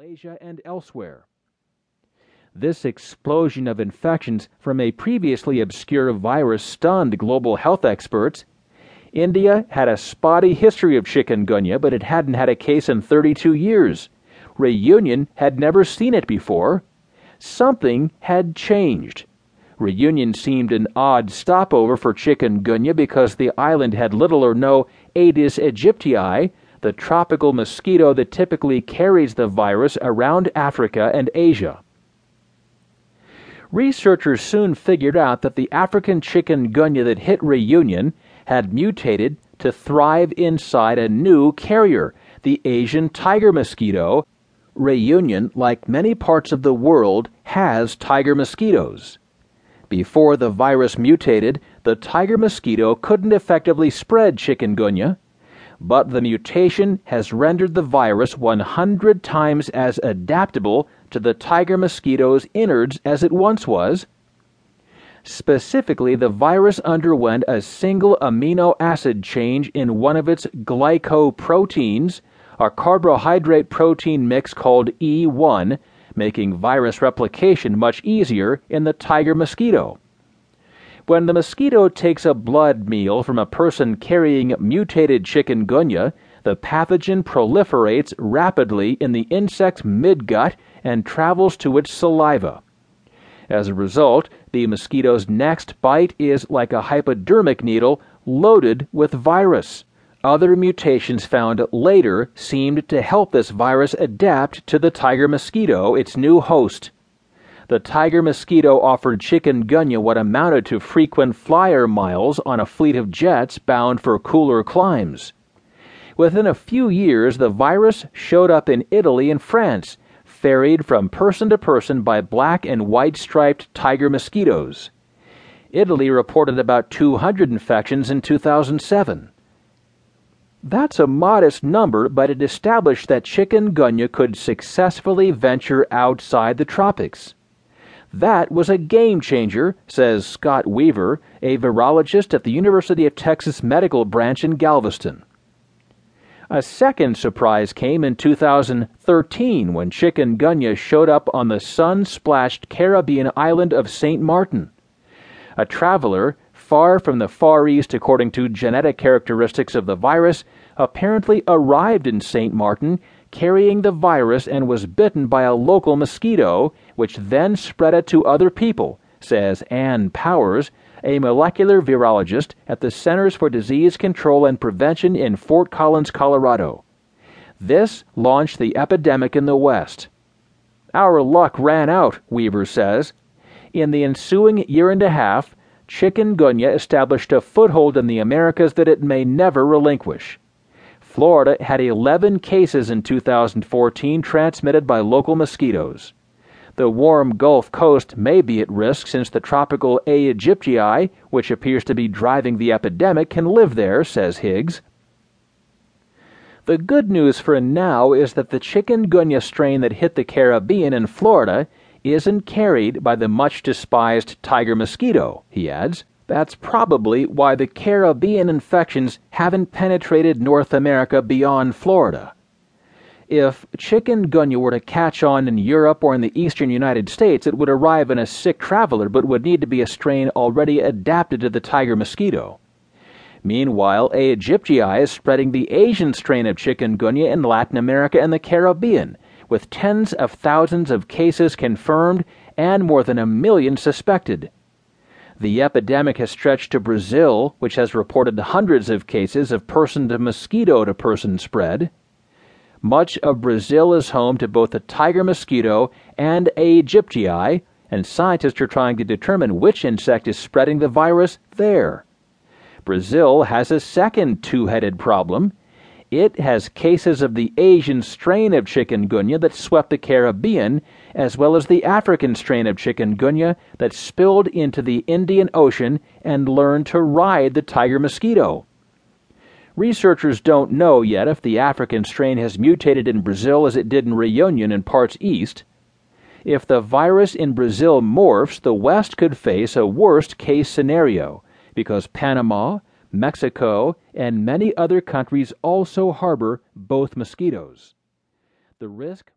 Malaysia and elsewhere. This explosion of infections from a previously obscure virus stunned global health experts. India had a spotty history of chikungunya, but it hadn't had a case in 32 years. Reunion had never seen it before. Something had changed. Reunion seemed an odd stopover for chikungunya because the island had little or no Aedes aegypti, the tropical mosquito that typically carries the virus around Africa and Asia. Researchers soon figured out that the African chicken chikungunya that hit Reunion had mutated to thrive inside a new carrier, the Asian tiger mosquito. Reunion, like many parts of the world, has tiger mosquitoes. Before the virus mutated, the tiger mosquito couldn't effectively spread chikungunya, but the mutation has rendered the virus 100 times as adaptable to the tiger mosquito's innards as it once was. Specifically, the virus underwent a single amino acid change in one of its glycoproteins, a carbohydrate protein mix called E1, making virus replication much easier in the tiger mosquito. When the mosquito takes a blood meal from a person carrying mutated chikungunya, the pathogen proliferates rapidly in the insect's midgut and travels to its saliva. As a result, the mosquito's next bite is like a hypodermic needle loaded with virus. Other mutations found later seemed to help this virus adapt to the tiger mosquito, its new host. The tiger mosquito offered chicken chikungunya what amounted to frequent flyer miles on a fleet of jets bound for cooler climes. Within a few years, the virus showed up in Italy and France, ferried from person to person by black and white striped tiger mosquitoes. Italy reported about 200 infections in 2007. That's a modest number, but it established that chicken chikungunya could successfully venture outside the tropics. That was a game changer, says Scott Weaver, a virologist at the University of Texas Medical Branch in Galveston. A second surprise came in 2013 when chikungunya showed up on the sun splashed Caribbean island of St. Martin. A traveler, far from the Far East according to genetic characteristics of the virus, apparently arrived in St. Martin carrying the virus and was bitten by a local mosquito, which then spread it to other people, says Ann Powers, a molecular virologist at the Centers for Disease Control and Prevention in Fort Collins, Colorado. This launched the epidemic in the West. Our luck ran out, Weaver says. In the ensuing year and a half, chikungunya established a foothold in the Americas that it may never relinquish. Florida had 11 cases in 2014 transmitted by local mosquitoes. The warm Gulf Coast may be at risk since the tropical A. aegypti, which appears to be driving the epidemic, can live there, says Higgs. The good news for now is that the chikungunya strain that hit the Caribbean and Florida isn't carried by the much despised tiger mosquito, he adds. That's probably why the Caribbean infections haven't penetrated North America beyond Florida. If chikungunya were to catch on in Europe or in the eastern United States, it would arrive in a sick traveler but would need to be a strain already adapted to the tiger mosquito. Meanwhile, A. aegypti is spreading the Asian strain of chikungunya in Latin America and the Caribbean, with tens of thousands of cases confirmed and more than a million suspected. The epidemic has stretched to Brazil, which has reported hundreds of cases of person to mosquito to person spread. Much of Brazil is home to both the tiger mosquito and aegypti, and scientists are trying to determine which insect is spreading the virus there. Brazil has a second two headed problem. It has cases of the Asian strain of chikungunya that swept the Caribbean, as well as the African strain of chikungunya that spilled into the Indian Ocean and learned to ride the tiger mosquito. Researchers don't know yet if the African strain has mutated in Brazil as it did in Reunion and parts east. If the virus in Brazil morphs, the West could face a worst case scenario because Panama, Mexico, and many other countries also harbor both mosquitoes. The risk